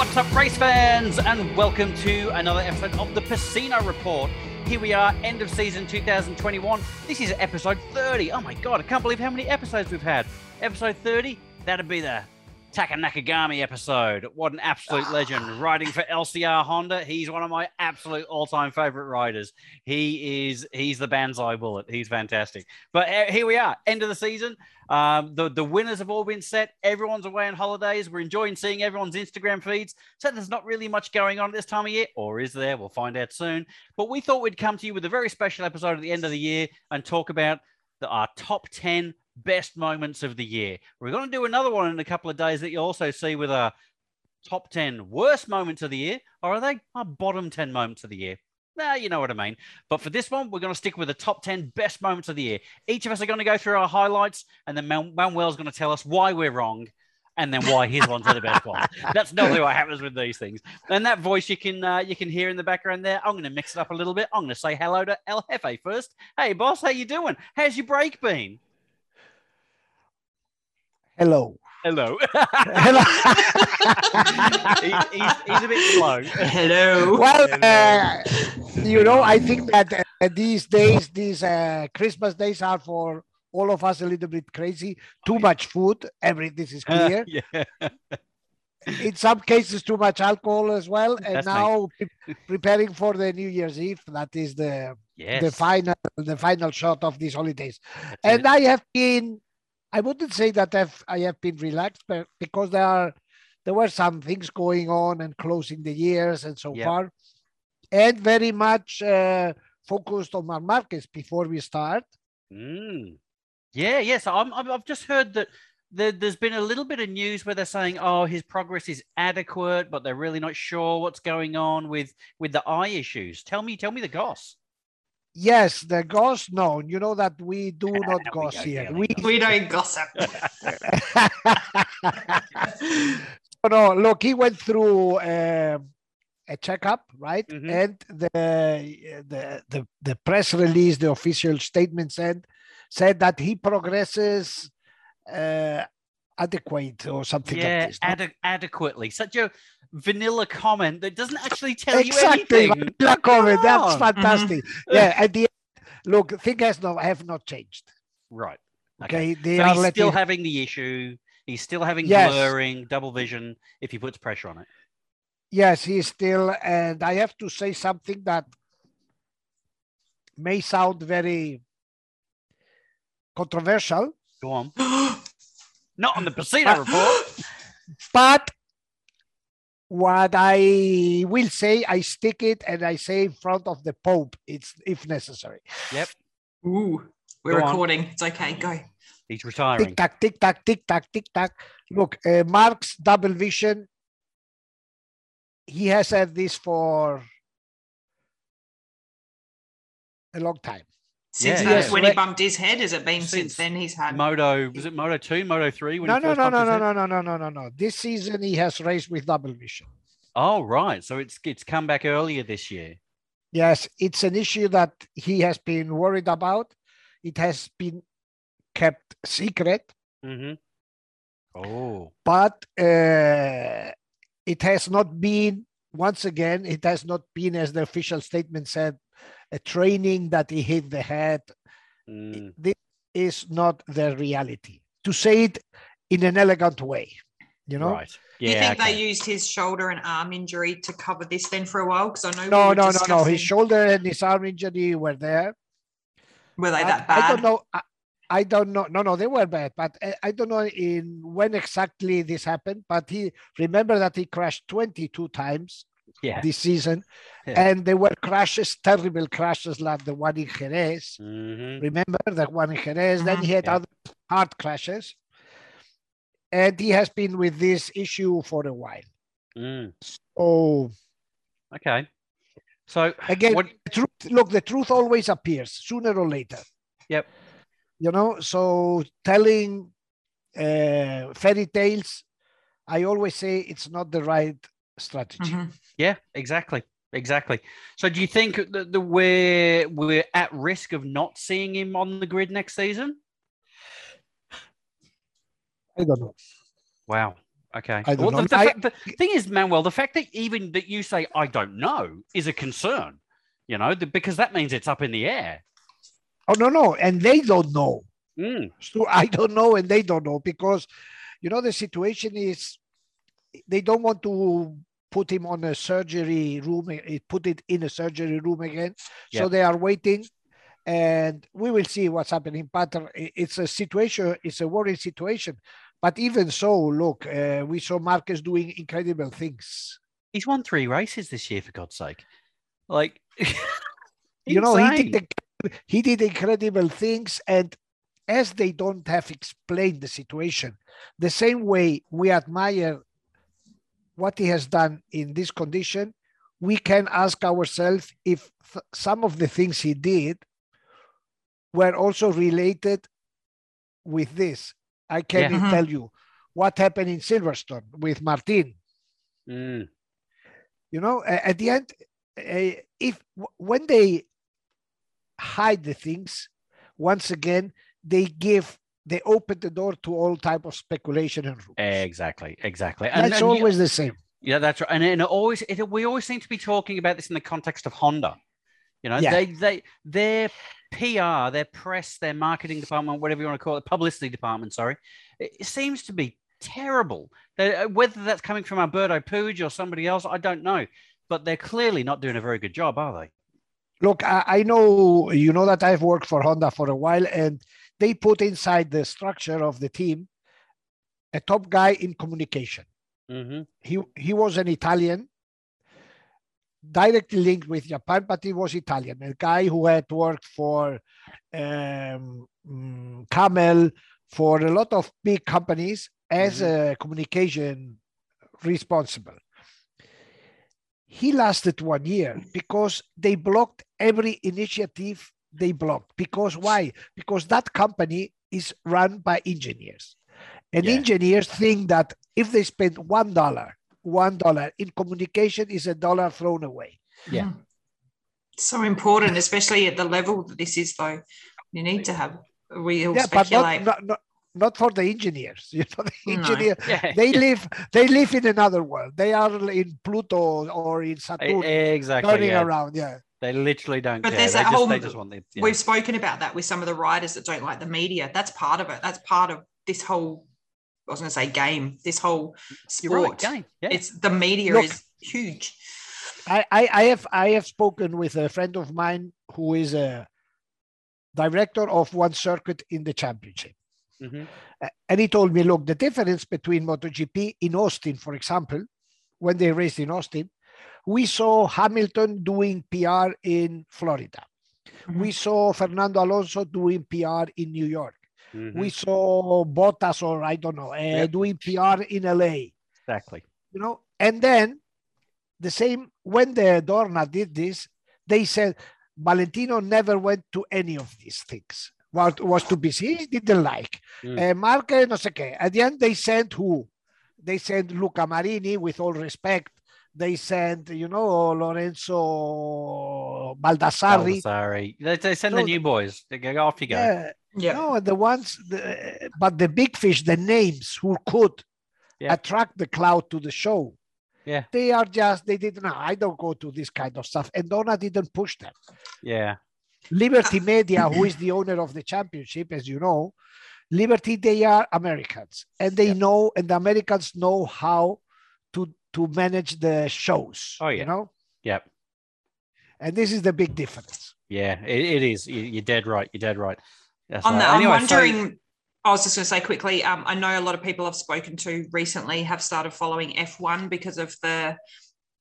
What's up, race fans, and welcome to another episode of the Pecino Report. Here we are, end of season 2021. This is episode 30. Oh my god, I can't believe how many episodes we've had. Episode 30, that'd be the Taka Nakagami episode. What an absolute legend. Riding for LCR Honda. He's one of my absolute all-time favorite riders. He is he's the Banzai bullet. He's fantastic. But uh, here we are, end of the season. Um, the, the winners have all been set. Everyone's away on holidays. We're enjoying seeing everyone's Instagram feeds. So there's not really much going on at this time of year, or is there? We'll find out soon. But we thought we'd come to you with a very special episode at the end of the year and talk about the, our top 10 best moments of the year. We're going to do another one in a couple of days that you'll also see with our top 10 worst moments of the year, or are they our bottom 10 moments of the year? Nah, you know what I mean. But for this one, we're going to stick with the top 10 best moments of the year. Each of us are going to go through our highlights, and then Man- Manuel's going to tell us why we're wrong and then why his ones are the best ones. That's normally what happens with these things. And that voice you can uh, you can hear in the background there. I'm going to mix it up a little bit. I'm going to say hello to El Jefe first. Hey, boss, how you doing? How's your break been? Hello. Hello. Hello. he, he's, he's a bit slow. Hello. well, uh, you know, I think that uh, these days, these uh, Christmas days are for all of us a little bit crazy. Too much food. Every this is clear. yeah. In some cases, too much alcohol as well. And That's now pre- preparing for the New Year's Eve. That is the Yes. the final the final shot of these holidays. That's and it. I have been, I wouldn't say that I've, I have been relaxed, but because there are, there were some things going on and closing the years and so Yep. far, and very much uh, focused on Marc Marquez before we start. Mm. Yeah, yes. I'm, I've just heard that there, there's been a little bit of news where they're saying, "Oh, his progress is adequate," but they're really not sure what's going on with with the eye issues. Tell me, tell me the goss. Yes, the goss known. You know that we do not we goss don't We We don't gossip. no, look, he went through um a checkup, right? Mhm. And the, the the the press release, the official statement said said that he progresses uh, adequate or something yeah, like this. no? adequately. Such a vanilla comment that doesn't actually tell exactly, you anything. vanilla comment. That's Come on. fantastic. Mm-hmm. Yeah, at the end, look, things has not have not changed. Right. Okay, they So are he's letting still having the issue. He's still having Yes. blurring, double vision if he puts pressure on it. Yes, he's still, and I have to say something that may sound very controversial, Go on. Not on the Pecino report. but what I will say, I stick it and I say in front of the Pope, it's if necessary. Yep. Ooh, we're Go on. recording. It's okay. Go. He's retiring. Tick tack, tick tack, tick tack, tick tack. Look, uh, Marc's double vision. He has had this for a long time. Since Yeah. that's Yes. when he bumped his head, has it been Since since then he's had? Moto was it Moto two, Moto three? No, he no, no, no, no, no, no, no, no, no, no. This season he has raced with double vision. Oh right, so it's it's come back earlier this year. Yes, it's an issue that he has been worried about. It has been kept secret, Mm-hmm. Oh, but uh, it has not been, once again, it has not been, as the official statement said, a training that he hit the head. mm, This is not the reality. To say it in an elegant way, you know? right. Do you think okay. they used his shoulder and arm injury to cover this then for a while? Because I know we No, were no, no, no. His shoulder and his arm injury were there. Were they I- that bad? I don't know. I, I don't know. No, no, they were bad, but I, I don't know in when exactly this happened. But he remember that he crashed 22 times Yeah. this season, Yeah. and there were crashes, terrible crashes like the one in Jerez. Mm-hmm. Remember the one in Jerez? Then he had Yeah. other hard crashes, and he has been with this issue for a while. Mm. Oh, Okay. So again, what? the truth, look, the truth always appears sooner or later. Yep. You know, so telling uh, fairy tales, I always say it's not the right strategy. Mhm. Yeah. Exactly. Exactly. So do you think that the, we're we're at risk of not seeing him on the grid next season? I don't know. Wow. Okay. I don't well, know. The, the, I- fact- the thing is, Manuel, the fact that even that you say I don't know is a concern. You know, the, because that means it's up in the air. Oh no, no, and they don't know. Mm, So I don't know, and they don't know because, you know, the situation is they don't want to put him on a surgery room, eh, put it in a surgery room again. So they are waiting, and we will see what's happening. But uh, it's a situation, it's a worrying situation. But even so, look, uh, we saw Marquez doing incredible things. he's won three races this year, for God's sake. Like, you know, he did the, he did incredible things, and as they don't have explained the situation, the same way we admire what he has done in this condition, we can ask ourselves if th- some of the things he did were also related with this. I can Yeah. Tell you what happened in Silverstone with Martin Mm, you know at the end if when they hide the things once again they give they open the door to all type of speculation and rumors. exactly, exactly. And, that's and always the same Yeah, that's right. And, and it always it, we always seem to be talking about this in the context of Honda. You know, Yeah. they they their PR, their press, their marketing department, whatever you want to call it, publicity department, sorry, it, it seems to be terrible. They, uh, whether that's coming from Alberto Puig or somebody else, I don't know. But they're clearly not doing a very good job, are they? look I, I know you know that i've worked for honda for a while and they put inside the structure of the team a top guy in communication Mm-hmm. he he was an Italian, directly linked with Japan, but he was Italian. A guy who had worked for um, mm, Camel, for a lot of big companies as a communication responsible. He lasted one year because they blocked every initiative they blocked. Because why? Because that company is run by engineers. And Yeah. engineers think that if they spend one dollar, one dollar in communication is a dollar thrown away. Yeah. Mm. So important, especially at the level that this is, though. You need to have real yeah, but not, not, not, not for the engineers. You know, the No. engineer Yeah, they live they live in another world. They are in Pluto or in Saturn, exactly. turning yeah. around. Yeah. They literally don't But care. there's they, that just, whole- they just want the. yeah. We've spoken about that with some of the writers that don't like the media. That's part of it. That's part of this whole, I was going to say game, this whole You're right, sport. game. Yeah. It's the media Look. is huge. I, I, I have I have spoken with a friend of mine who is a director of one circuit in the championship. Mhm. Uh, And he told me, look, the difference between MotoGP in Austin, for example, when they raced in Austin, we saw Hamilton doing PR in Florida. We saw Fernando Alonso doing PR in New York. Mhm. We saw Bottas, or I don't know, uh, doing PR in LA Exactly. you know and then the same when the Dorna did this they said valentino never went to any of these things what was too busy he didn't like Mm. uh, Marquez, no sé qué. at the end they sent who they sent luca marini with all respect they sent you know lorenzo baldassarri Sorry. They, they send the new boys. They go off you go. yeah Yeah. no the ones the, but the big fish the names who could Yeah. attract the crowd to the show Yeah. they are just they didn't know i don't go to this kind of stuff and Dorna didn't push them Yeah. liberty media who is the owner of the championship as you know liberty they are americans and they Yeah. know and the americans know how to to manage the shows Oh, yeah. you know Yep. and this is the big difference Yeah. It, it is. You- You're dead right. You're dead right. That's On right. that, Anyway, I'm so- wondering. I was just going to say quickly. Um, I know a lot of people I've spoken to recently have started following F1 because of the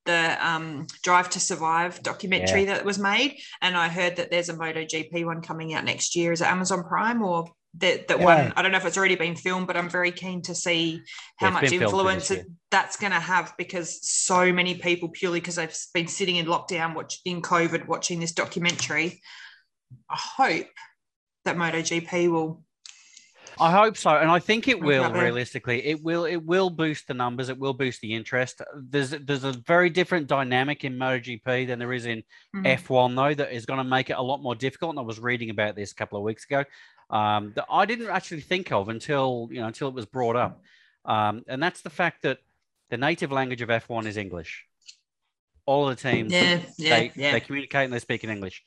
the um, Drive to Survive documentary that was made, and I heard that there's a MotoGP one coming out next year. Is it Amazon Prime or that that Yeah. one? I don't know if it's already been filmed, but I'm very keen to see how Yeah, much been filmed for influence that's going to have because so many people purely because they've been sitting in lockdown, watch in COVID, watching this documentary. I hope that MotoGP will I hope so, and I think it will. about. Realistically, it will. It will boost the numbers. It will boost the interest. There's there's a very different dynamic in MotoGP than there is in Mhm. F1 though that is going to make it a lot more difficult. And I was reading about this a couple of weeks ago um, that I didn't actually think of until you know until it was brought up. um, and that's the fact that the native language of F1 is English. All of the teams, Yeah, yeah, they, yeah. they communicate and they speak in English.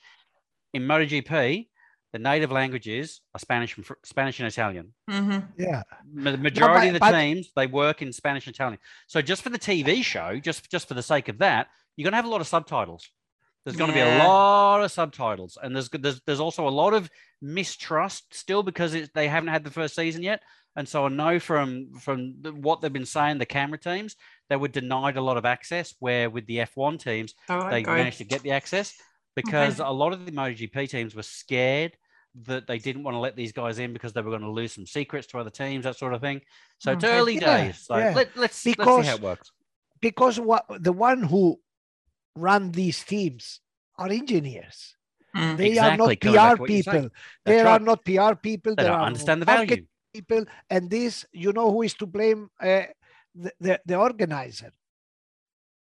In MotoGP, the native languages are Spanish and Spanish and Italian. hmm Yeah. The majority of the but- teams they work in Spanish and Italian. So just for the TV show, just just for the sake of that, you're going to have a lot of subtitles. There's going to be a lot of subtitles, and there's there's there's also a lot of mistrust still because it, they haven't had the first season yet. And so I know from from the, what they've been saying, the camera teams they were denied a lot of access. Where with the F1 teams, Oh, they go. managed to get the access because a lot of the MotoGP teams were scared that they didn't want to let these guys in because they were going to lose some secrets to other teams, that sort of thing. So it's early Yeah, days. So yeah. let, let's let's see Because- how it works. Because what the one who run these teams are engineers. Mm. They Exactly, are not to PR what you're saying. people. That's They are not PR people. They They don't are understand the value. people. And this, you know, who is to blame? Uh, the, the the organizer,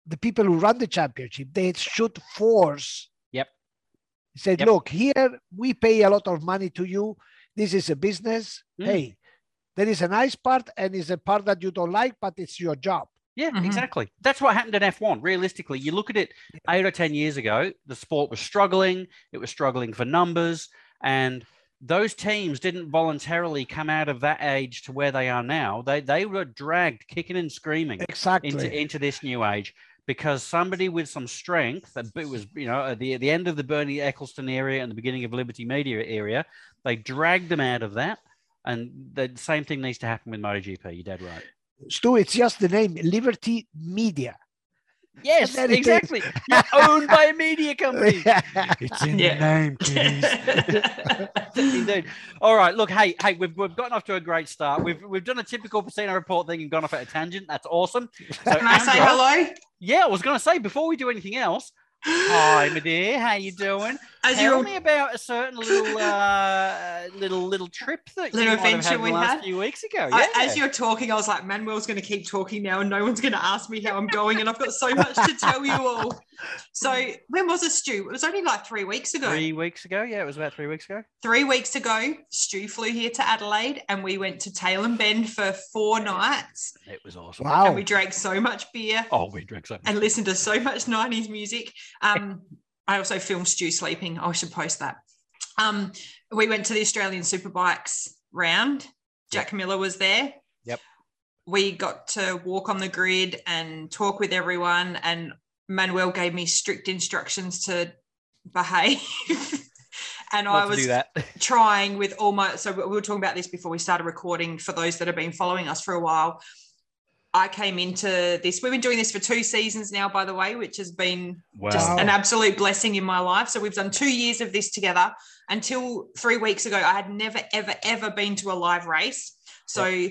the people who run the championship. They should force. Yep. Said, Yep. look, here we pay a lot of money to you. This is a business. Mm. Hey, there is a nice part and is a part that you don't like, but it's your job. Yeah, Mhm. exactly. That's what happened in F1. Realistically, you look at it eight or 10 years ago, the sport was struggling. It was struggling for numbers. And those teams didn't voluntarily come out of that age to where they are now. They, they were dragged kicking and screaming Exactly. into, into this new age because somebody with some strength, that was, you know, at the, at the end of the Bernie Ecclestone area and the beginning of Liberty Media area, they dragged them out of that. And the same thing needs to happen with MotoGP. You're dead right. Stu, it's just the name Liberty Media. Yes, there it is. exactly. You're owned by a media company. It's in Yeah. the name, kiddies. Indeed. All right. Look, hey, hey, we've, we've gotten off to a great start. We've we've done a typical Pecino report thing and gone off at a tangent. That's awesome. So, Can I say hello? Yeah, I was going to say before we do anything else. Hi, my dear. How you doing? As Tell you me about a certain little uh, little little trip that Little you might have adventure had we last had? few weeks ago. I, Yeah. as you're talking, I was like, Manuel's going to keep talking now, and no one's going to ask me how I'm going, and I've got so much to tell you all. So, when was it, Stu? It was only like three weeks ago. Three weeks ago. Yeah, it was about three weeks ago. Three weeks ago, Stu flew here to Adelaide, and we went to Tailem Bend for four nights, It was awesome. Wow. and we drank so much beer Oh, we drank so much. and listened to so much 90s music. Um, I also filmed Stu sleeping. I should post that. Um, we went to the Australian Superbikes round. Jack Miller was there. Yep. We got to walk on the grid and talk with everyone. And Manuel gave me strict instructions to behave. and I Not to was trying with all my so we were talking about this before we started recording for those that have been following us for a while. I came into this we've been doing this for two seasons now by the way which has been just an absolute blessing in my life. So we've done two years of this together. Until three weeks ago i had never ever ever been to a live race. So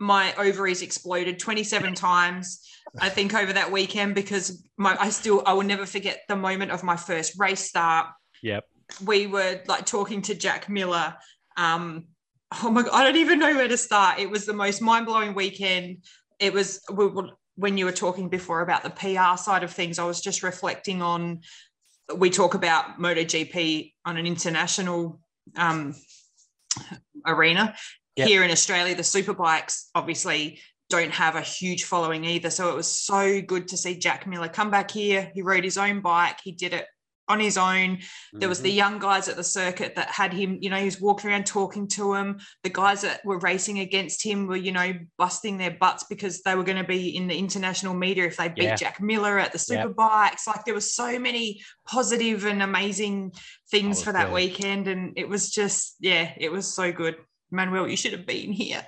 my ovaries exploded 27 times i think over that weekend because my i still i will never forget the moment of my first race start Yep. we were like talking to Jack Miller. Um, oh my god, I don't even know where to start. It was the most mind-blowing weekend. It was we were, when you were talking before about the PR side of things, I was just reflecting on we talk about MotoGP on an international um, arena. Yep. Here in Australia, the superbikes obviously don't have a huge following either. So it was so good to see Jack Miller come back here. He rode his own bike. He did it on his own. There was the mm-hmm. young guys at the circuit that had him, you know, he was walking around talking to him. The guys that were racing against him were, you know, busting their butts because they were going to be in the international media if they beat Yeah. Jack Miller at the superbikes. Like there were so many positive and amazing things was for that good. weekend. And it was just, yeah, it was so good. Manuel, you should have been here.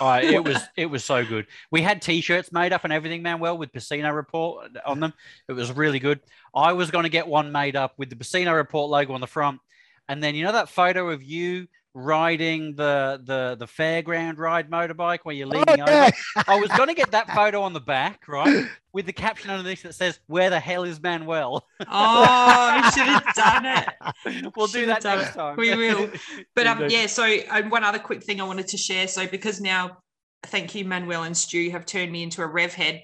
Oh, it was it was so good. We had t-shirts made up and everything, Manuel, with Pecino Report on them. It was really good. I was going to get one made up with the Pecino Report logo on the front, and then you know that photo of you riding the the the fairground ride motorbike where you're Oh, leaning yeah. over. I was going to get that photo on the back, right, with the caption underneath that says "Where the hell is Manuel?" Oh, we should have done it. we'll do Should've that done next it. time. We will. But um, yeah. So um, one other quick thing I wanted to share. So because now, thank you, Manuel and Stu have turned me into a rev head.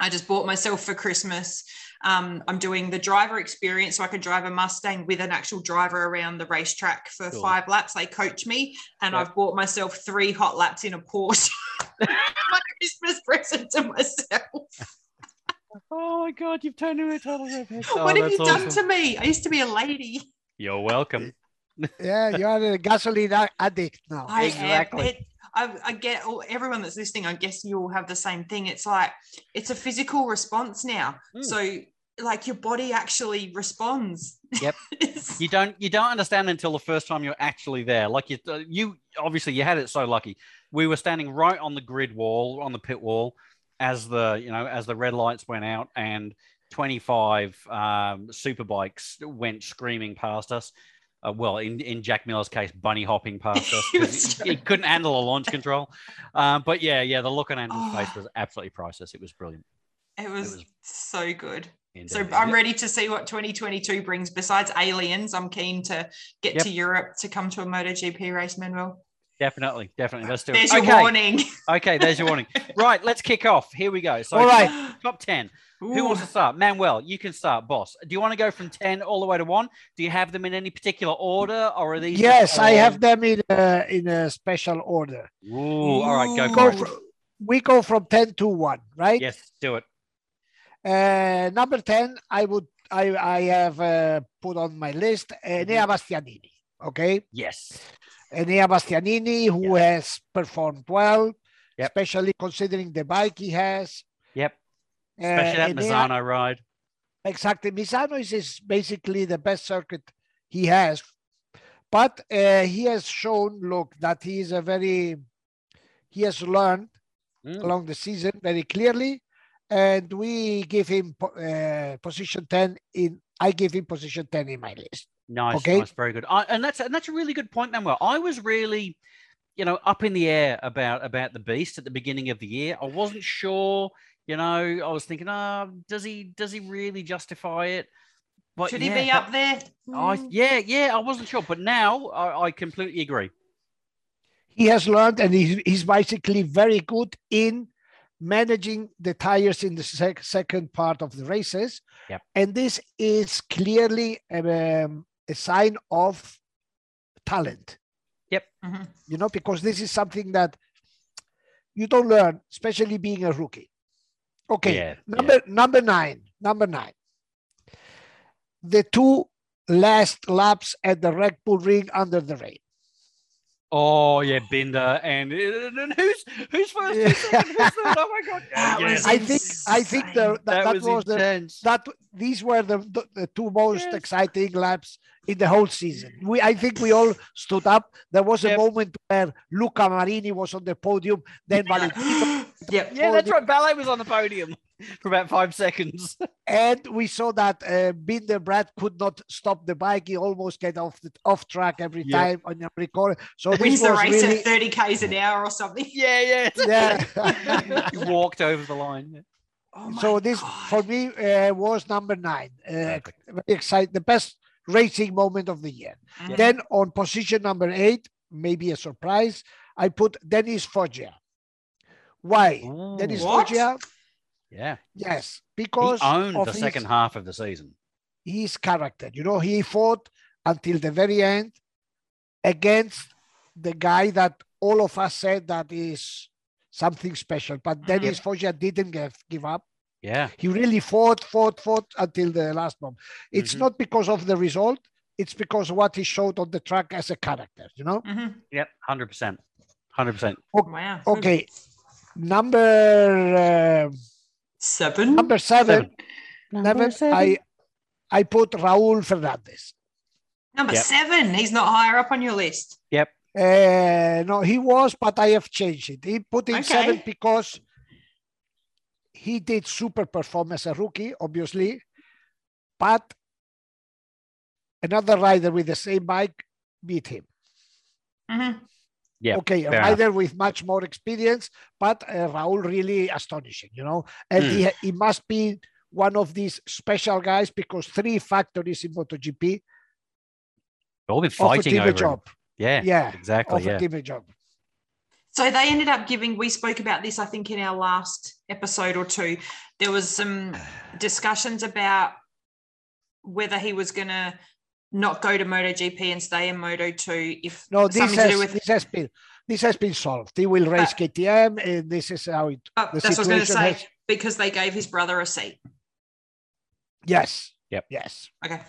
I just bought myself for Christmas. Um, I'm doing the driver experience, so I can drive a Mustang with an actual driver around the racetrack for Cool. five laps. They coach me, and Yep. I've bought myself three hot laps in a Porsche. my Christmas present to myself. Oh my god, you've turned into a total redhead. Oh, what have you that's done to me? I used to be a lady. You're welcome. Yeah, you are a gasoline addict now. I Exactly. Am, it, I, I get all, everyone that's listening. I guess you all have the same thing. It's like it's a physical response now. Mm. So like your body actually responds. Yep. You don't you don't understand until the first time you're actually there. Like you uh, you obviously you had it so lucky. We were standing right on the grid wall on the pit wall as the you know as the red lights went out and 25 um, super bikes went screaming past us. Uh, well, in, in Jack Miller's case, bunny hopping past us. He he, he couldn't handle a launch control. Um, but yeah, yeah, the look on Andrew's Oh. face was absolutely priceless. It was brilliant. it was was- so good. Indeed. So uh, I'm ready to see what 2022 brings. Besides aliens, I'm keen to get Yep. to Europe to come to a MotoGP race, Manuel. Definitely, definitely. Let's do it. There's your okay. warning. Okay, there's your warning. Right, let's kick off. Here we go. So All right. top 10. Who wants to start? Manuel, you can start, boss. Do you want to go from 10 all the way to 1? Do you have them in any particular order or are these Yes, I have them in a, in a special order. Ooh, all right, go Ooh. for Go it. fr- we go from 10 to 1, right? Yes, do it. Uh, number 10, I would I, I have uh, put on my list Enea Bastianini. Okay. Yes. Enea Bastianini, who has performed well, Yep. especially considering the bike he has. Yep. Uh, Especially that Enea- Misano ride. Exactly. Misano is, is basically the best circuit he has. But uh, he has shown, look, that he is a very, he has learned Mm, along the season very clearly. And we give him uh, position 10 in, I give him position 10 in my list. Nice, okay. nice, very good. I, and that's and that's a really good point, Manuel. I was really, you know, up in the air about about the beast at the beginning of the year. I wasn't sure, you know, I was thinking, oh, does he does he really justify it? But Should yeah, he be up there? I, Mm. yeah, yeah, I wasn't sure, but now I, I completely agree. He has learned and he's, he's basically very good in managing the tires in the sec- second part of the races. Yep. And this is clearly um, a sign of talent. Mhm. you know, because this is something that you don't learn, especially being a rookie. Okay, Yeah, number number nine, number nine. The two last laps at the Red Bull Ring under the rain. Oh yeah, Binder and, and who's who's first, who's second, who's third? Oh my god! That yes. was I think I think the, insane. that, that, was, the intense. that these were the, the, the two most Yes. exciting laps in the whole season. We I think we all stood up. There was a Yep. moment where Luca Marini was on the podium, then Valentino yep. yeah, that's right. Ballet was on the podium for about five seconds. and we saw that uh, Binder Brad could not stop the bike. He almost get off the off track every Yeah. time on every corner. So Wins this the race really, at 30 k's an hour or something. yeah, yeah. yeah. he walked over the line. Oh so this God. for me uh, was number nine. Uh, very exciting, the best racing moment of the year. Mhm. Then on position number eight, maybe a surprise, I put Dennis Foggia. Why? Ooh, Dennis What? Foggia, yeah, yes, because he because owned of the his- second half of the season. his character. You know, he fought until the very end against the guy that all of us said that is something special. But Dennis Foggia didn't give, give up. Yeah, He really fought, fought, fought until the last moment. It's Mhm. not because of the result. It's because what he showed on the track as a character, you know? Mhm. yep, hundred percent, hundred percent. Wow. Okay. Number uh, Seven. number seven, Number seven, I I put Raul Fernandez. Number Yep. seven. He's not higher up on your list. Yep. Uh, no, he was, but I have changed it. He put in seven because he did super perform as a rookie, obviously. But another rider with the same bike beat him. Mhm. Yeah, okay, a fair rider with much more experience, but uh, Raul really astonishing, you know. And he, he must be one of these special guys because three factories in MotoGP They've all been fighting him over a him. job. Yeah, Yeah, exactly. offered Yeah, him a job. So they ended up giving, we spoke about this, I think, in our last episode or two. There was some discussions about whether he was going to not go to MotoGP and stay in Moto2 if No, this something to has, do with this has been this has been solved. He will race Uh, KTM, and this is how it. Uh, The that's what I was going to say. has- Because they gave his brother a seat. Yes. Yep. Yes. Okay.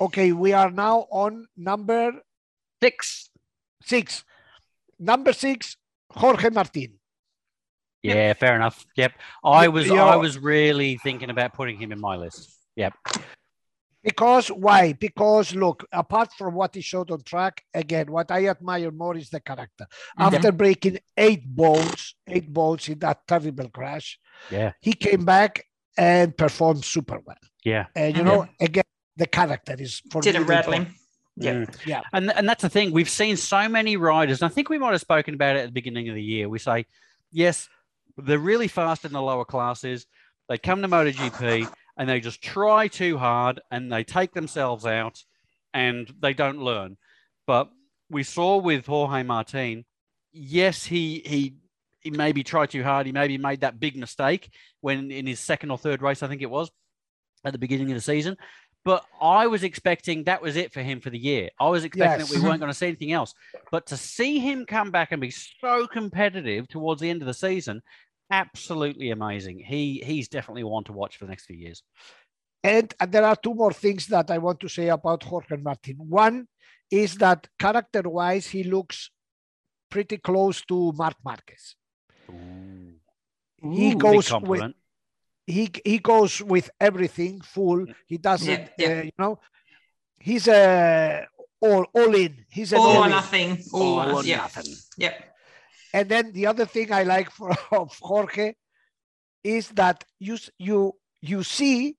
Okay, we are now on number Six. six. Number six, Jorge Martin. Yeah, fair enough. Yep. I was Yeah. I was really thinking about putting him in my list. Yep. Because why? Because look, apart from what he showed on track, again, what I admire more is the character. Mhm. After breaking eight bones, eight bones in that terrible crash, Yeah. he came back and performed super well. Yeah. And you Mhm. know, again, the character is for me Didn't the rattle him. Yep. Mm. Yeah. And and that's the thing. We've seen so many riders, and I think we might have spoken about it at the beginning of the year. We say, yes, they're really fast in the lower classes. They come to MotoGP and they just try too hard and they take themselves out and they don't learn. But we saw with Jorge Martin, yes, he he he maybe tried too hard. He maybe made that big mistake when in his second or third race, I think it was, at the beginning of the season. But I was expecting that was it for him for the year. I was expecting Yes. that we weren't going to see anything else. But to see him come back and be so competitive towards the end of the season, absolutely amazing. He he's definitely one to watch for the next few years. And uh, there are two more things that I want to say about Jorge Martin. One is that character wise, he looks pretty close to Marc Marquez. He Big goes with he he goes with everything full. He doesn't, Yeah, yeah. Uh, you know, he's a all all in. He's an All all or in. nothing. All, All or or yeah. nothing. Yep. And then the other thing I like for of Jorge is that you you you see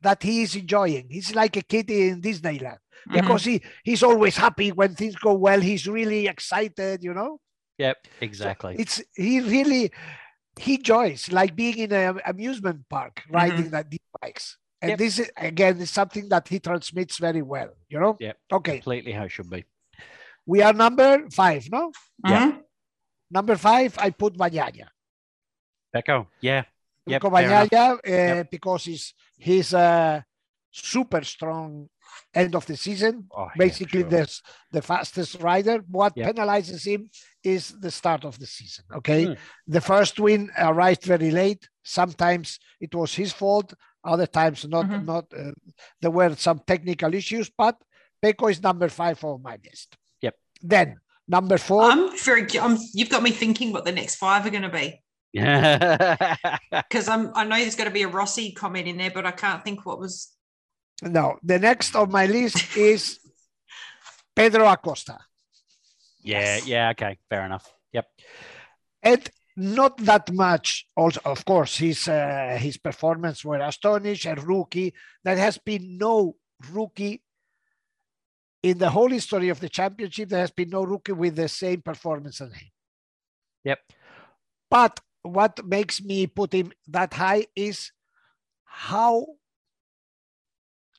that he is enjoying. He's like a kid in Disneyland Mhm. because he he's always happy when things go well. He's really excited, you know. Yep, So exactly. it's he really he enjoys like being in an amusement park riding that these bikes. And Yep. this is again is something that he transmits very well, you know. Yep. Okay, Completely how it should be. we are number five, no? Yeah. Mhm. Number five, I put Bagnaia. Pecco, yeah. Yep, Luco fair enough. Bagnaia, uh, Yep. because he's he's a super strong end of the season. Oh, yeah, Basically, sure. the the fastest rider. What Yep. penalizes him is the start of the season. Okay, Mm. the first win arrived very late. Sometimes it was his fault. Other times not. Mhm. Not. Uh, there were some technical issues, but Pecco is number five on my list. Yep. Then number four. I'm very. I'm, you've got me thinking what the next five are going to be Yeah. because I'm. I know there's going to be a Rossi comment in there, but I can't think what was. no, the next on my list is Pedro Acosta. yeah, Yes. yeah, okay, fair enough. Yep. and not that much also of course his uh, his performance were astonishing a rookie there has been no rookie in the whole history of the championship there has been no rookie with the same performance as him Yep. but what makes me put him that high is how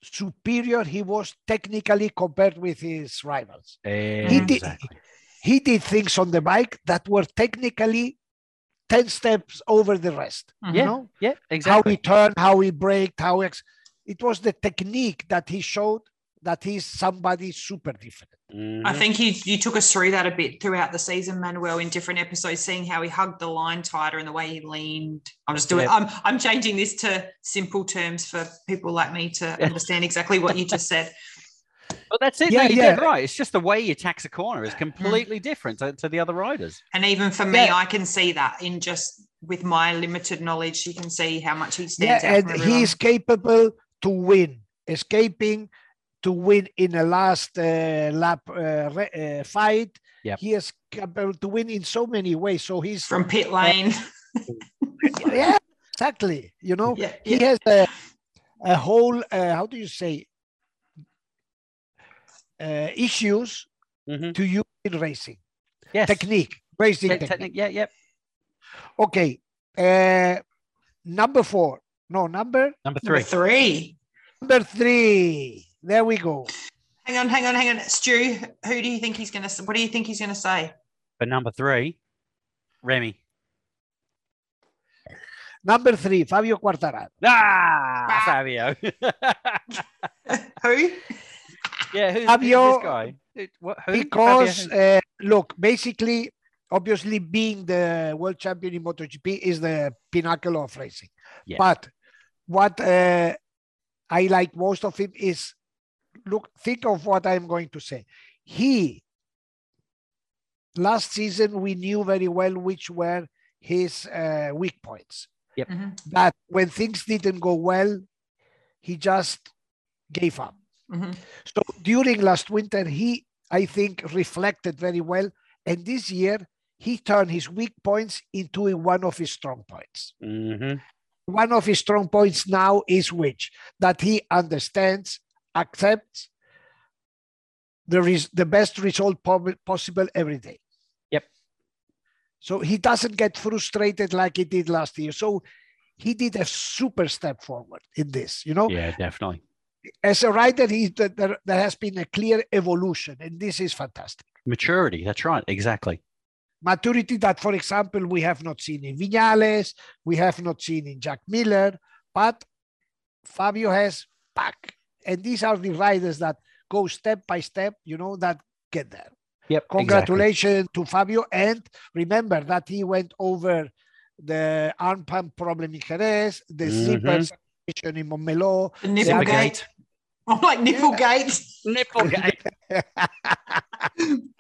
superior he was technically compared with his rivals He did- he did things on the bike that were technically 10 steps over the rest Mhm. you Yeah, know Yeah, exactly. how he turned how he braked how ex- it was the technique that he showed that he's somebody super different I Mhm. think you you took us through that a bit throughout the season, Manuel, in different episodes, seeing how he hugged the line tighter and the way he leaned. I'm just doing. Yeah. I'm I'm changing this to simple terms for people like me to understand exactly what you just said. Well, that's it. Yeah, no, you're yeah. right. It's just the way he attacks a corner is completely different to, to the other riders. And even for me, Yeah. I can see that in just with my limited knowledge, you can see how much he yeah out. and from everyone. he's capable to win escaping to win in a last uh, lap uh, re- uh, fight Yep. he is capable to win in so many ways so he's from pit lane. yeah exactly you know yeah, he has a, a whole uh, how do you say uh, issues Mhm. to use in racing Yes. technique racing Te- technique. technique. Yeah, yeah. okay uh, number four no number Number Number three. three. number three there we go Hang on, hang on, hang on. Stu, who do you think he's going to? What do you think he's going to say? But number three, Remy. number three fabio quartararo Ah, Fabio. Who? yeah, who's, who's Fabio- this guy? It- who? because Fabio? uh, look, basically, obviously, being the world champion in MotoGP is the pinnacle of racing. Yeah. But what uh, I like most of him is look. Think of what I'm going to say. He last season we knew very well which were his uh, weak points. Mhm, That when things didn't go well, he just gave up. mhm. So during last winter, he, I think, reflected very well. And this year, he turned his weak points into one of his strong points. Mhm. One of his strong points now is which? That he understands, accepts the, res- the best result prob- possible every day. Yep. So he doesn't get frustrated like he did last year. So he did a super step forward in this, you know? Yeah, definitely. as a writer, he, there there has been a clear evolution, and this is fantastic. Maturity. That's right. Exactly. Maturity that, for example, we have not seen in Vinales, we have not seen in Jack Miller, but Fabio has back. And these are the riders that go step by step, you know, that get there. Yep. exactly. Congratulations to Fabio. And remember that he went over the arm pump problem in Jerez, the Mhm. zipper situation in Montmeló. The Nipplegate. I'm like Nipplegate. Nipplegate.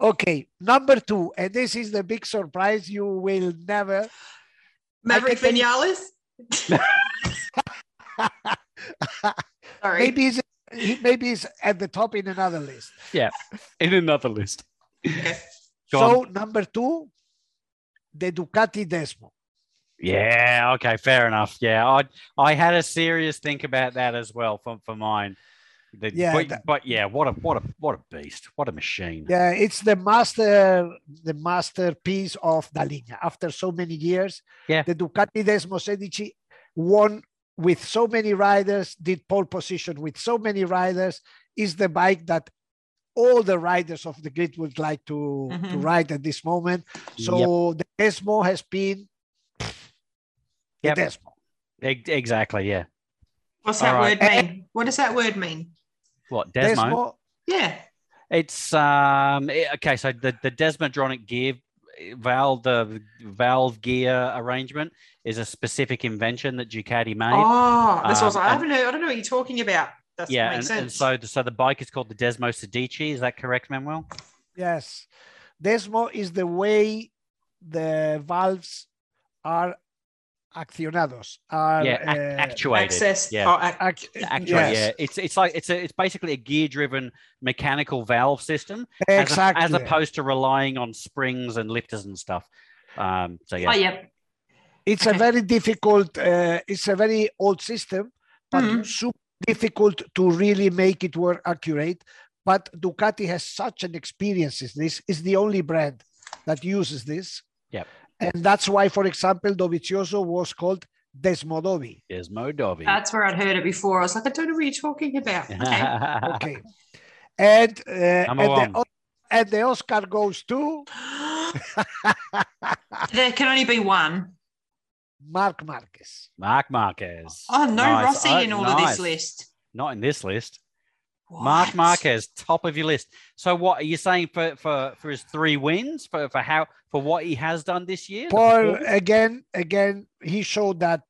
Okay, number two, and this is the big surprise you will never. Maverick can Vinales. Sorry. maybe he's, he maybe he's at the top in another list. Yeah, in another list. Okay. Go so number two, the Ducati Desmo. Yeah. Okay. Fair enough. Yeah. I I had a serious think about that as well for, for mine. The- Yeah, But, that- but yeah, what a what a what a beast. What a machine. Yeah, it's the master, the masterpiece of Dall'Igna. After so many years, Yeah. the Ducati Desmo Sedici won with so many riders, did pole position with so many riders, is the bike that all the riders of the grid would like to, to Mhm. ride at this moment. So the Desmo has been the Yep. Desmo. Ex- Exactly. Yeah. What's that All right. word mean? What does that word mean? What Desmo? Desmo, Yeah. It's um okay. So the the Desmodromic gear valve the valve gear arrangement is a specific invention that Ducati made. Oh, this what I was Um. I and- haven't heard. I don't know what you're talking about. That yeah, makes and, and sense. so so the bike is called the Desmo Sedici. Is that correct, Manuel? yes. Desmo is the way the valves are accionados. Are, yeah, ac- uh, actuated. Access. Yeah. Oh, ac- act- Actually, yes, yeah, it's it's like it's a it's basically a gear-driven mechanical valve system, as, a- exactly. as opposed to relying on springs and lifters and stuff. Um, so yeah, Oh, yeah. it's a very difficult uh, it's a very old system but Mhm. super difficult to really make it work accurate but ducati has such an experience in this is the only brand that uses this Yep. And that's why for example dovizioso was called desmodovi Desmodovi. That's where I'd heard it before. I was like, I don't know what you're talking about. Okay. okay and uh, Number and, the, and the oscar goes to there can only be one. marc marquez Marc Marquez. Oh, no Nice. Rossi Oh, in all of this list. Not in this list. Marc Marquez, top of your list. So what are you saying for for for his three wins for for how for what he has done this year? Paul again, again, he showed that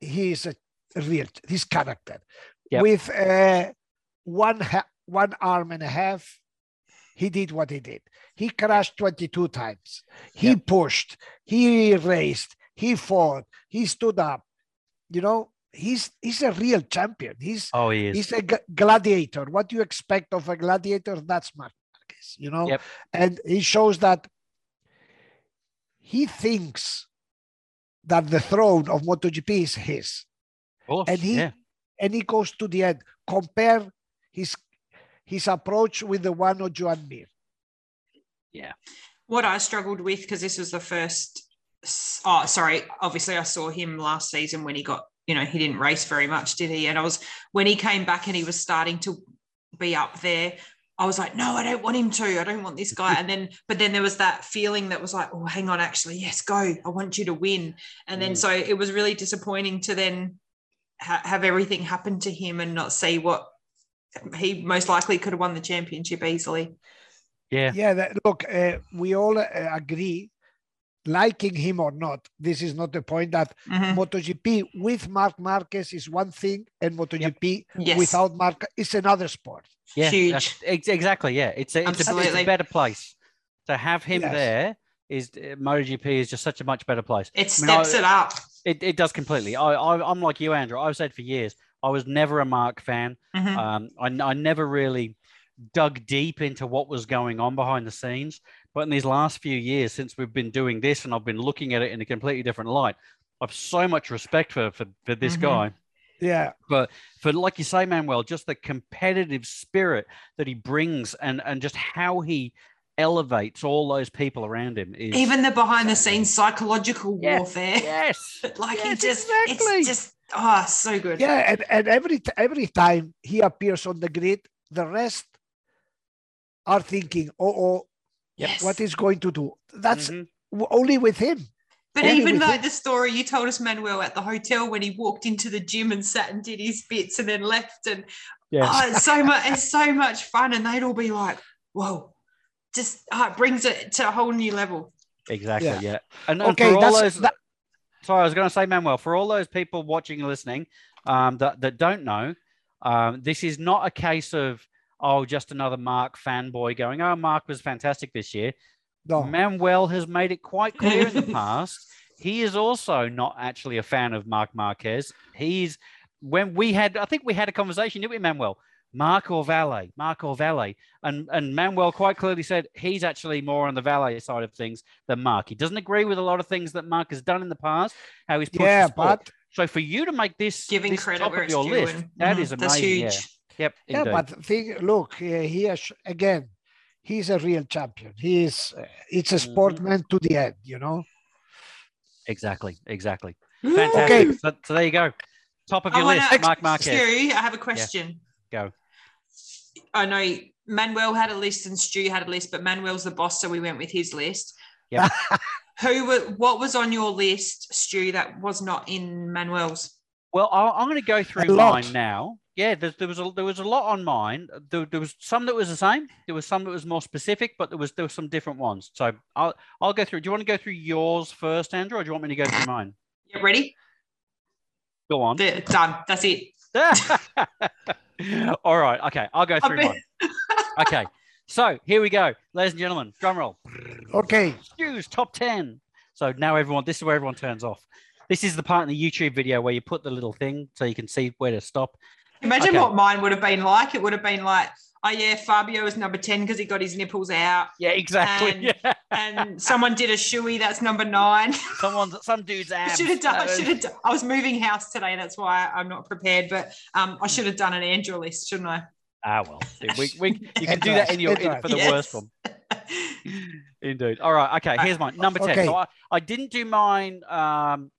he is a real his character. Yep. With uh, one ha- one arm and a half, he did what he did. He crashed 22 times. He Yep. pushed, he raced, he fought, he stood up. You know, he's he's a real champion. He's Oh, he is. he's a g- gladiator. What do you expect of a gladiator, that's Marc Marquez, you know? Yep. And he shows that he thinks that the throne of MotoGP is his. Of course, and he- yeah. And he goes to the end. Compare his his approach with the one of Joan Mir. Yeah. What I struggled with, because this was the first, oh, sorry, obviously I saw him last season when he got, you know, he didn't race very much, did he? And I was, when he came back and he was starting to be up there, I was like, no, I don't want him to. I don't want this guy. And then, but then there was that feeling that was like, oh, hang on, actually, yes, go. I want you to win. And then Mm. so it was really disappointing to then ha- have everything happen to him and not see what he most likely could have won the championship easily. Yeah. Yeah, that, look, uh, we all uh, agree, liking him or not, this is not the point that Mhm. MotoGP with Marc Marquez is one thing and MotoGP Yes. without Marc is another sport. Yeah, Huge. exactly. Yeah, it's a, it's a, it's a better place to have him Yes. there. Is MotoGP is just such a much better place. It I mean, I- steps it up. It, it does completely. I, I I'm like you, Andrew. I've said for years I was never a Marc fan. Mhm. Um, I, I never really dug deep into what was going on behind the scenes. But in these last few years, since we've been doing this and I've been looking at it in a completely different light, I've so much respect for for, for this Mhm. guy. Yeah, But For like you say, Manuel, just the competitive spirit that he brings and and just how he elevates all those people around him is Even the behind the scenes psychological Yeah. warfare. yes. Like he just, exactly. it's just, oh, so good. yeah, and, and every every time he appears on the grid, the rest are thinking, "Oh, oh, Yes. what is going to do?" That's Mhm. only with him. But Only even with like him. the story you told us, Manuel, at the hotel when he walked into the gym and sat and did his bits and then left, and Yes. oh, it's so much, it's so much fun, and they'd all be like, "Whoa!" Just oh, it brings it to a whole new level. Exactly. Yeah. Yeah. And, and Okay, for all that's those, that, sorry, I was going to say, Manuel, for all those people watching and listening um, that, that don't know, um, this is not a case of, oh, just another Marc fanboy going, oh, Marc was fantastic this year. no. Manuel has made it quite clear in the past. He is also not actually a fan of Marc Marquez. He's, when we had, I think we had a conversation, didn't we, Manuel? Marc or Vale, Marc or Vale. And, and Manuel quite clearly said he's actually more on the Vale side of things than Marc. He doesn't agree with a lot of things that Marc has done in the past, how he's pushed the yeah, sport. but So for you to make this, Giving this credit top where of your due, list, and that mhm, is that's amazing. Yeah. Huge. Yep. yeah, indeed. but think, look, he has again. He's a real champion. He is. Uh, it's a Mhm. sportman to the end. You know. exactly, exactly. Fantastic. Okay. So, so there you go. Top of I your wanna- list, Marc Marquez. Stu, I have a question. Go. I know Manuel had a list and Stu had a list, but Manuel's the boss, so we went with his list. Yeah. Who were what was on your list, Stu, that was not in Manuel's? Well, I- I'm going to go through mine now. Yeah, there, there was a, there was a lot on mine. There, there was some that was the same. There was some that was more specific, but there was there were some different ones. So I'll I'll go through. Do you want to go through yours first, Andrew, or do you want me to go through mine? You ready? Go on. They're done. That's it. All right. Okay, I'll go through bet- mine. Okay. So here we go, ladies and gentlemen. Drum roll. Okay. Stu's top 10. So now everyone, this is where everyone turns off. This is the part in the YouTube video where you put the little thing so you can see where to stop. Imagine Okay. what mine would have been like. It would have been like, oh yeah, Fabio is number 10 because he got his nipples out. Yeah, exactly. And- yeah. And someone did a shoey, that's number nine. Someone, some dude's I should have done. I should have. Done, I was moving house today. That's why I'm not prepared. But um, I should have done an Andrew list, shouldn't I? Ah, well, we, we, you can do that in your in, for the Yes. worst one. Indeed. All right. Okay. Here's mine. Number ten. Okay. So I, I didn't do mine um,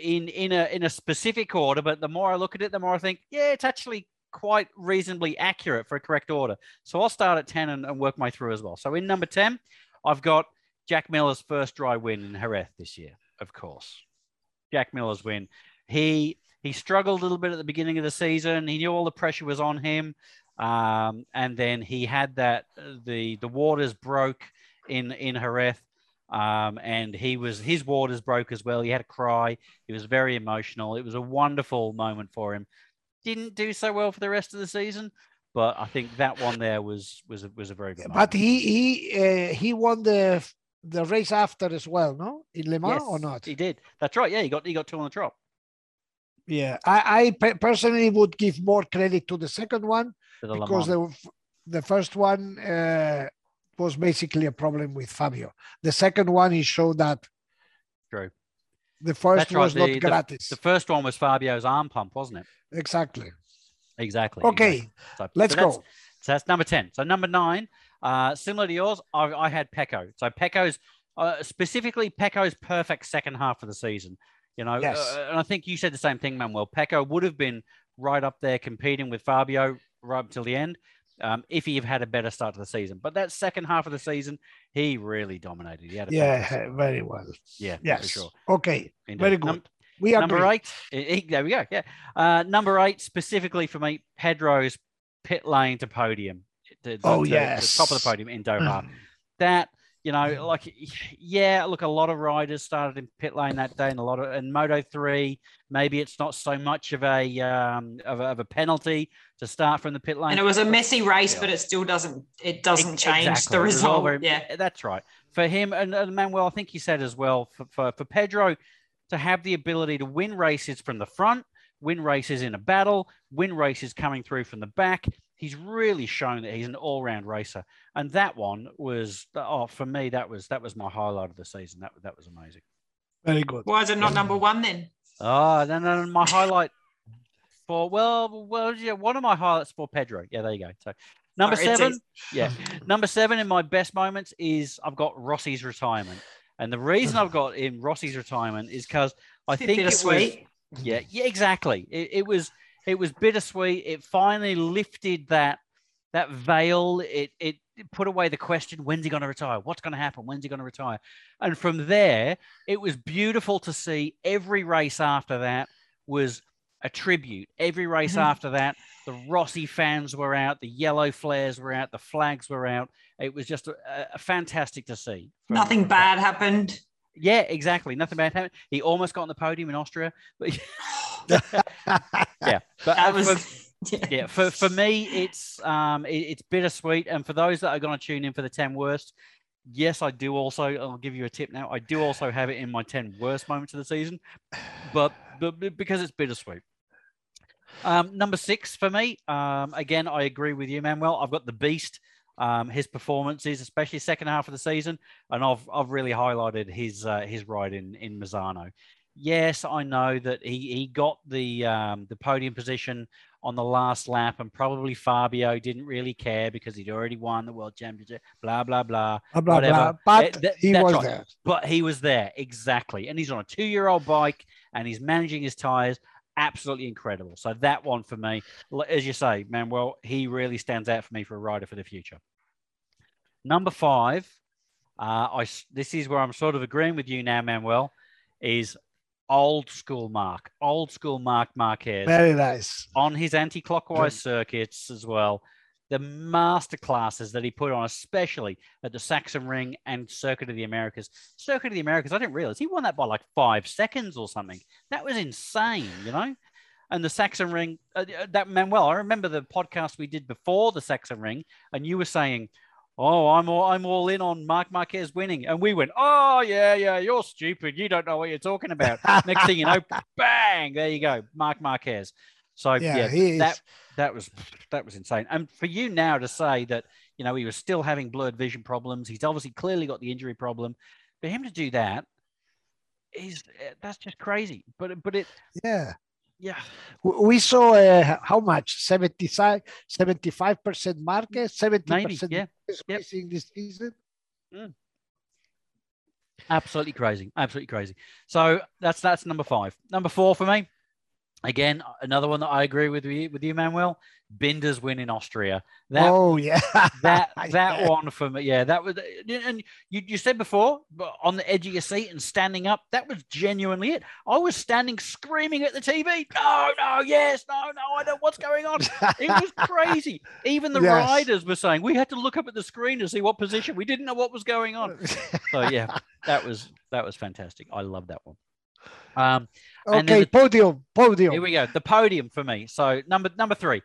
in in a in a specific order, but the more I look at it, the more I think, yeah, it's actually quite reasonably accurate for a correct order. So I'll start at ten and, and work my through as well. So in number ten, I've got Jack Miller's first dry win in Jerez this year. Of course, Jack Miller's win. He he struggled a little bit at the beginning of the season. He knew all the pressure was on him. Um, and then he had that uh, the the waters broke in in Jerez, um, and he was his waters broke as well. He had a cry. He was very emotional. It was a wonderful moment for him. Didn't do so well for the rest of the season, but I think that one there was was a, was a very good. But moment. he he uh, he won the the race after as well, no? In Le Mans Yes, or not? He did. That's right. Yeah, he got he got two on the trot. Yeah, I I personally would give more credit to the second one the because the the first one uh, was basically a problem with Fabio. The second one he showed that True. the first That's right, was the- not gratis. the first one was Fabio's arm pump, wasn't it? exactly. Exactly. Okay, exactly. So- let's so that's- go. So that's number 10. So number nine, uh, similar to yours, I, I had Pecco. So Pecco's, uh, specifically Pecco's perfect second half of the season. You know, Yes. uh, and I think you said the same thing, Manuel. Pecco would have been right up there competing with Fabio right up till the end um, if he had a better start to the season. But that second half of the season, he really dominated. He had a Yeah, very well. yeah, for Yes. sure. Okay, Indeed. very Num- good. we agree. number eight. there we go. Yeah. Uh, number eight, specifically for me, Pedro's pit lane to podium. The, Oh, to- yes. the top of the podium in Doha. that you know, like yeah, look, a lot of riders started in pit lane that day, and a lot of and Moto three. Maybe it's not so much of a um of a, of a penalty to start from the pit lane. And it was a messy race, Yeah. but it still doesn't it doesn't Ex- change exactly. the It was all result. very- yeah. that's right. For him and, and Manuel, I think he said as well for, for for Pedro to have the ability to win races from the front, win races in a battle, win races coming through from the back. He's really shown that he's an all-round racer, and that one was oh for me that was that was my highlight of the season. That that was amazing. Very good. Why is it not number one then? Oh, no, no, no, my highlight for well, well, yeah, one of my highlights for Pedro. Yeah, there you go. So number it's seven, yeah, number seven in my best moments is I've got Rossi's retirement, and the reason I've got in Rossi's retirement is because I think it was Bittersweet. Yeah, yeah, exactly. It, it was it was bittersweet. It finally lifted that that veil. It it put away the question: When's he going to retire? What's going to happen? When's he going to retire? And from there, it was beautiful to see. Every race after that was a tribute. Every race Mhm. after that, the Rossi fans were out, the yellow flares were out, the flags were out. It was just a, a fantastic to see. Nothing bad happened. Yeah, exactly. Nothing bad happened. He almost got on the podium in Austria, but yeah, but That was for, yeah. for, for me it's um it, it's bittersweet. And for those that are going to tune in for the 10 worst yes i do also i'll give you a tip now i do also have it in my 10 worst moments of the season but, but but because it's bittersweet. Um number six for me um again i agree with you manuel. I've got the beast um his performances especially second half of the season and i've i've really highlighted his uh, his ride in in Misano. yes i know that he he got the um the podium position on the last lap, and probably Fabio didn't really care because he'd already won the world championship. Blah blah blah. Blah, blah, Whatever. blah. But that- he was right. there. But he was there exactly, and he's on a two-year-old bike, and he's managing his tires. Absolutely incredible. So that one for me, as you say, Manuel, he really stands out for me for a rider for the future. Number five, uh, I this is where I'm sort of agreeing with you now, Manuel, is old school Marc, old school Marc Marquez Very nice. on his anti-clockwise circuits as well. The master classes that he put on, especially at the Sachsenring and Circuit of the Americas. Circuit of the Americas, I didn't realize he won that by like five seconds or something. That was insane, you know. And the Sachsenring, uh, uh, that Manuel, I remember the podcast we did before the Sachsenring, and you were saying, "Oh, I'm all, I'm all in on Marc Marquez winning," and we went, "Oh yeah, yeah, you're stupid. You don't know what you're talking about." Next thing you know, bang, there you go, Marc Marquez. So yeah, yeah, that that was that was insane. And for you now to say that you know he was still having blurred vision problems, he's obviously clearly got the injury problem. For him to do that is eh, that's just crazy. But but it yeah. yeah We saw uh, how much 75 percent market, seventy percent yeah Yep. this season. absolutely crazy absolutely crazy. So that's that's number five. Number four for me. Again, another one that I agree with you with you, Manuel. Binder's win in Austria. That oh yeah, that that Yeah. one for me, yeah, that was. And you, you said before, but on the edge of your seat and standing up, that was genuinely it. I was standing screaming at the TV. No, no, yes, no, no, I don't. What's going on? It was crazy. Even the Yes. riders were saying we had to look up at the screen to see what position. We didn't know what was going on. So yeah, that was that was fantastic. I love that one. Um, okay, the- podium, podium. here we go. The podium for me. So number number three,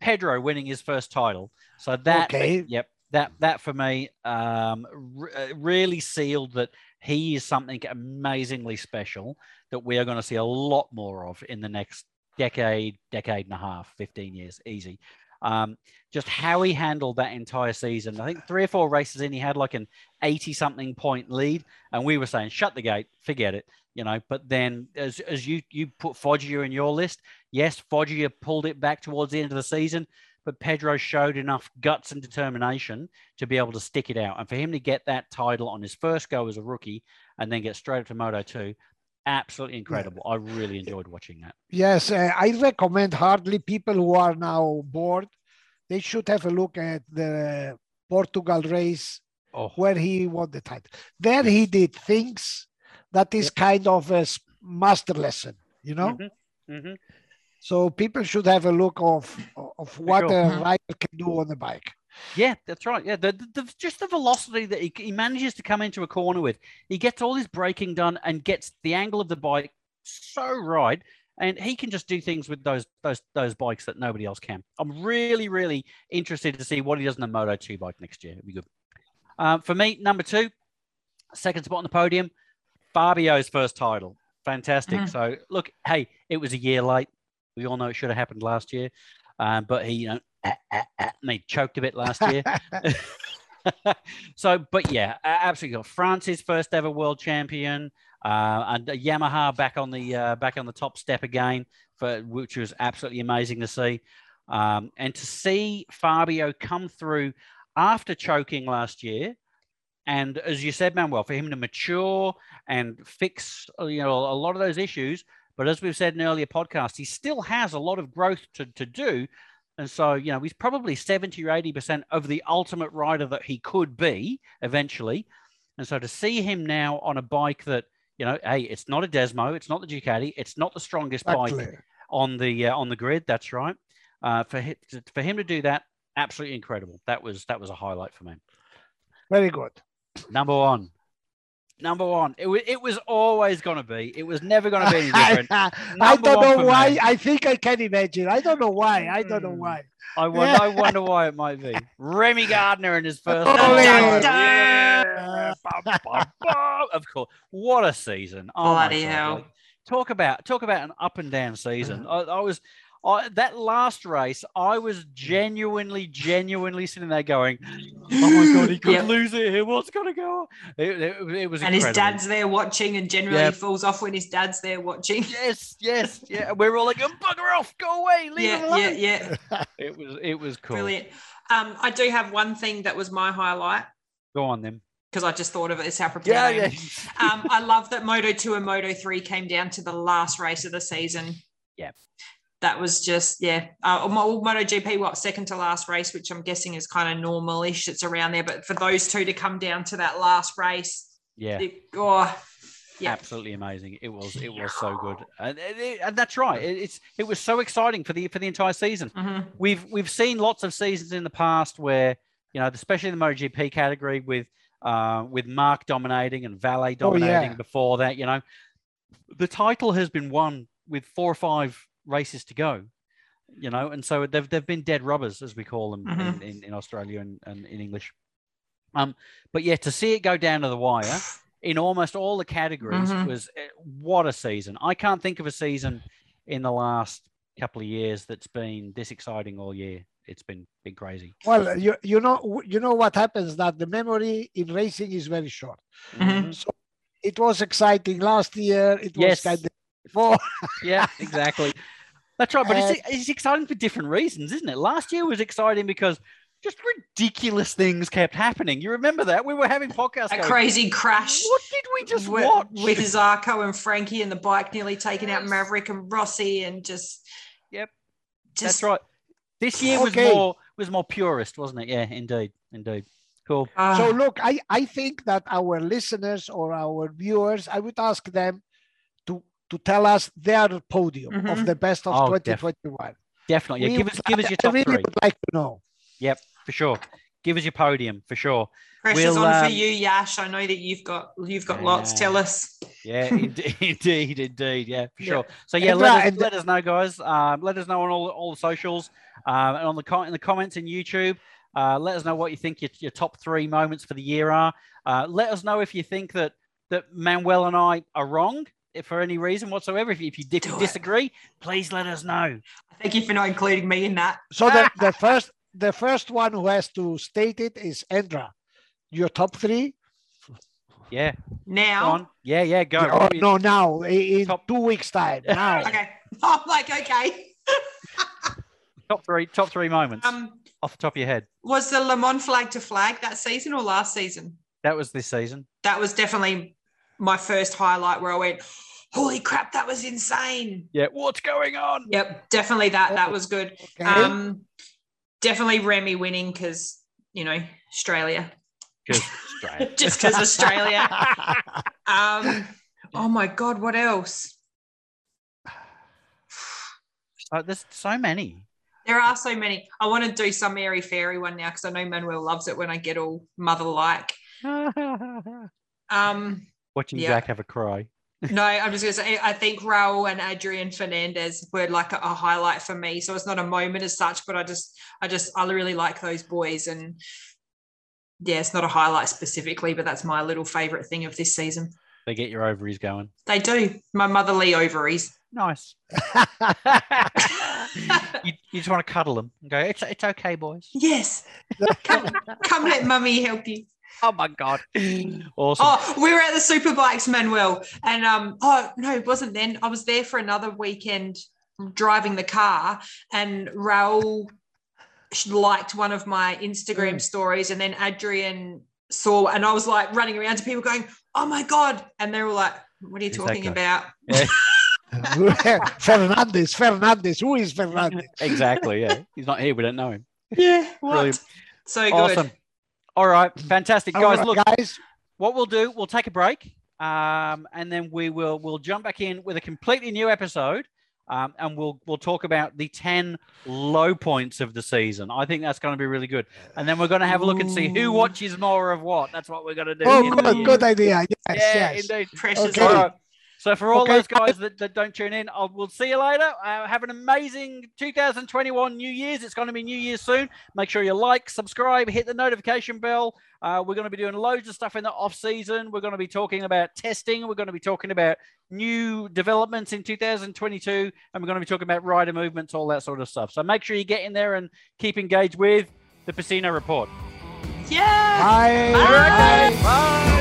Pedro winning his first title. So that Okay. yep, that that for me um, re- uh, really sealed that he is something amazingly special that we are going to see a lot more of in the next decade, decade and a half, fifteen years, easy. Um, just how he handled that entire season. I think three or four races in, he had like an 80 something point lead. And we were saying, shut the gate, forget it, you know. But then, as, as you, you put Foggia in your list, yes, Foggia pulled it back towards the end of the season, but Pedro showed enough guts and determination to be able to stick it out. And for him to get that title on his first go as a rookie and then get straight up to Moto 2, absolutely incredible. I really enjoyed watching that. Yes, uh, I recommend hardly people who are now bored. They should have a look at the Portugal race Oh, where he won the title. There he did things that is kind of a master lesson, you know. Mhm, mhm. So people should have a look of of what sure. a rider can do on the bike. Yeah, that's right. Yeah, the, the, the just the velocity that he, he manages to come into a corner with. He gets all his braking done and gets the angle of the bike so right, and he can just do things with those those those bikes that nobody else can. I'm really really interested to see what he does in the Moto Two bike next year. It'd be good. Um, for me, number two, second spot on the podium, Fabio's first title. Fantastic. Mhm. So look, hey, it was a year late. We all know it should have happened last year, um, but he, you know, ah, ah, ah, and he choked a bit last year. so, but yeah, absolutely. France's first ever world champion, uh, and Yamaha back on the uh, back on the top step again, for which was absolutely amazing to see. Um, and to see Fabio come through after choking last year, and as you said, Manuel, for him to mature and fix uh, you know a lot of those issues. But as we've said in earlier podcasts, he still has a lot of growth to, to do. And so, you know, he's probably 70 or 80% of the ultimate rider that he could be eventually. And so to see him now on a bike that, you know, hey, it's not a Desmo, it's not the Ducati, it's not the strongest bike on the uh, on the grid. That's right. Uh, for him, for him to do that, absolutely incredible. That was that was a highlight for me. Very good. Number one, number one. It was it was always going to be. It was never going to be any different. I don't know why. me. I think I can imagine. I don't know why. I don't know Mm. why. I wonder, I wonder why it might be. Remy Gardner in his first. Ole! time. Dun, Yeah, bum, bum, bum. Of course. What a season. Oh my Bloody God. hell. Like, talk about talk about an up and down season. I, I was I, that last race, I was genuinely, genuinely sitting there going, "Oh my god, he could Yep. lose it here. What's going to go?" It, it, it was And his dad's there watching, and generally Yeah. he falls off when his dad's there watching. Yes, yes, yeah. We're all like, "Oh, "Bugger off, go away, leave him alone." yeah, yeah. It was, it was cool. Brilliant. Um, I do have one thing that was my highlight Go on then. because I just thought of it as how prepared Yeah, I am. yeah. um, I love that Moto 2 and Moto 3 came down to the last race of the season. Yeah. That was just, yeah. Uh, Mo- MotoGP, what, second to last race, which I'm guessing is kind of normal-ish. It's around there. But for those two to come down to that last race, yeah. it, oh, yeah. absolutely amazing. It was it was so good, and, and it- and that's right. It, it's it was so exciting for the for the entire season. Mhm. We've we've seen lots of seasons in the past where you know, especially in the MotoGP category with uh, with Marc dominating and Vale Oh, yeah. dominating before that. You know, the title has been won with four or five races to go. You know, and so they've they've been dead rubbers as we call them Mhm. in, in, in Australia and, and in English. Um, but yeah, to see it go down to the wire in almost all the categories Mhm. was eh, what a season. I can't think of a season in the last couple of years that's been this exciting all year. It's been been crazy. Well, you you know you know what happens that the memory in racing is very short. Mhm. So it was exciting last year. It was Yes. kind of before. Yeah, exactly. That's right. But it's, it's exciting for different reasons, isn't it? Last year was exciting because just ridiculous things kept happening. You remember that? We were having podcasts. A going, crazy crash. What did we just with, watch? with Zarco and Frankie and the bike nearly taking out Maverick and Rossi and just Yep. just That's right. This year was Okay. more was more purist, wasn't it? Yeah, indeed, indeed. Cool. Ah, So look, I, I think that our listeners or our viewers, I would ask them to to tell us their podium of Mhm. the best of Oh, def- 2021. Definitely. Yeah, We give us give us your I top really three would like to know. Yep, for sure. Give us your podium for sure. pressure's we'll, on for um, you, Yash. I know that you've got you've got lots. Yeah. Tell us. Yeah, indeed, indeed, indeed. Yeah, for Yeah. sure. So yeah, And, let us, and- let us know, guys. Um, let us know on all, all the socials um, and on the com- in the comments in YouTube. Uh, let us know what you think your, your top three moments for the year are. Uh, let us know if you think that that Manuel and I are wrong if for any reason whatsoever. If, you- if you di- disagree, please let us know. Thank you for not including me in that. So the, the first the first one who has to state it is Andra. Your top three? Yeah, Now, on. Yeah, yeah, go. Oh, no, now i- in Top- two weeks time. Now. okay. I'm like, okay. Top three, top three moments Um, off the top of your head. was the Le Mans flag to flag that season or last season? That was this season. That was definitely my first highlight where I went, "Holy crap, that was insane!" Yeah, what's going on? Yep, definitely that. That was good. Okay. Um, definitely Remy winning because you know Australia, Just straight. just because Australia. Um, oh my God, what else? So there's so many. There are so many. I want to do some airy fairy one now because I know Manuel loves it when I get all mother like. Um, Watching Yeah. Jack have a cry. no, I'm just going to say, I think Raul and Adrian Fernandez were like a, a highlight for me. So it's not a moment as such, but I just, I just, I really like those boys. And yeah, it's not a highlight specifically, but that's my little favorite thing of this season. They get your ovaries going. They do. My motherly ovaries. Nice. you, you just want to cuddle them and go, it's, it's okay, boys. Yes. Come, come let mummy help you. Oh my God. Awesome. Oh, we were at the Superbikes, Manuel. And um, oh no, it wasn't then. I was there for another weekend driving the car, and Raul liked one of my Instagram Mm. stories, and then Adrian saw, and I was like running around to people going, "Oh my god!" And they were like, "What are you Who's that talking guy? about?" Fernandez, Fernandez. Who is Fernandez? exactly. Yeah. He's not here. We don't know him. Yeah, what? Brilliant. So good. Awesome. All right. Fantastic. Guys, right, look, guys. what we'll do, we'll take a break. Um, and then we will we'll jump back in with a completely new episode. Um, and we'll we'll talk about the 10 low points of the season. I think that's going to be really good. And then we're going to have a look and see who watches more of what. That's what we're going to do. Oh, good, good idea. Yes, Yeah, yes. indeed. Precious. Okay. All right. So for all Okay, those guys that, that don't tune in, I'll, we'll see you later. Uh, have an amazing 2021 New Year's. It's going to be New Year's soon. Make sure you like, subscribe, hit the notification bell. Uh, we're going to be doing loads of stuff in the off season. We're going to be talking about testing. We're going to be talking about new developments in 2022, and we're going to be talking about rider movements, all that sort of stuff. So make sure you get in there and keep engaged with the Pecino Report. Yeah. Bye. Bye. Bye. Bye.